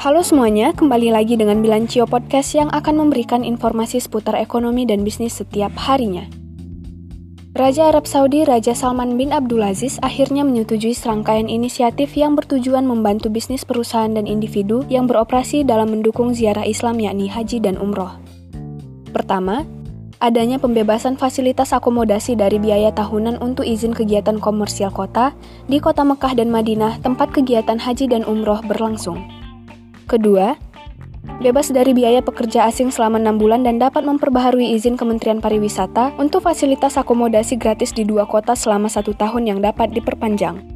Halo semuanya, kembali lagi dengan Bilancio Podcast yang akan memberikan informasi seputar ekonomi dan bisnis setiap harinya. Raja Arab Saudi Raja Salman bin Abdulaziz akhirnya menyetujui serangkaian inisiatif yang bertujuan membantu bisnis perusahaan dan individu yang beroperasi dalam mendukung ziarah Islam yakni haji dan umroh. Pertama, adanya pembebasan fasilitas akomodasi dari biaya tahunan untuk izin kegiatan komersial kota di kota Mekah dan Madinah tempat kegiatan haji dan umroh berlangsung. Kedua, bebas dari biaya pekerja asing selama enam bulan dan dapat memperbaharui izin Kementerian Pariwisata untuk fasilitas akomodasi gratis di dua kota selama satu tahun yang dapat diperpanjang.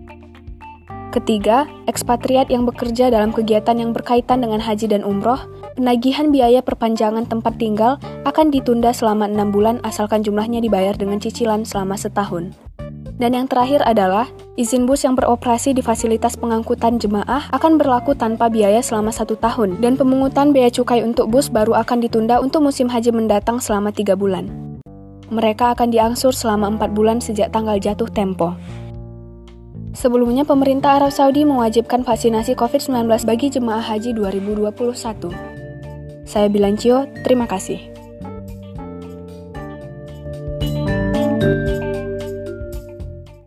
Ketiga, ekspatriat yang bekerja dalam kegiatan yang berkaitan dengan haji dan umroh, penagihan biaya perpanjangan tempat tinggal akan ditunda selama enam bulan asalkan jumlahnya dibayar dengan cicilan selama setahun. Dan yang terakhir adalah, izin bus yang beroperasi di fasilitas pengangkutan jemaah akan berlaku tanpa biaya selama satu tahun, dan pemungutan bea cukai untuk bus baru akan ditunda untuk musim haji mendatang selama tiga bulan. Mereka akan diangsur selama empat bulan sejak tanggal jatuh tempo. Sebelumnya, pemerintah Arab Saudi mewajibkan vaksinasi COVID-19 bagi jemaah haji 2021. Saya Bilancio, terima kasih.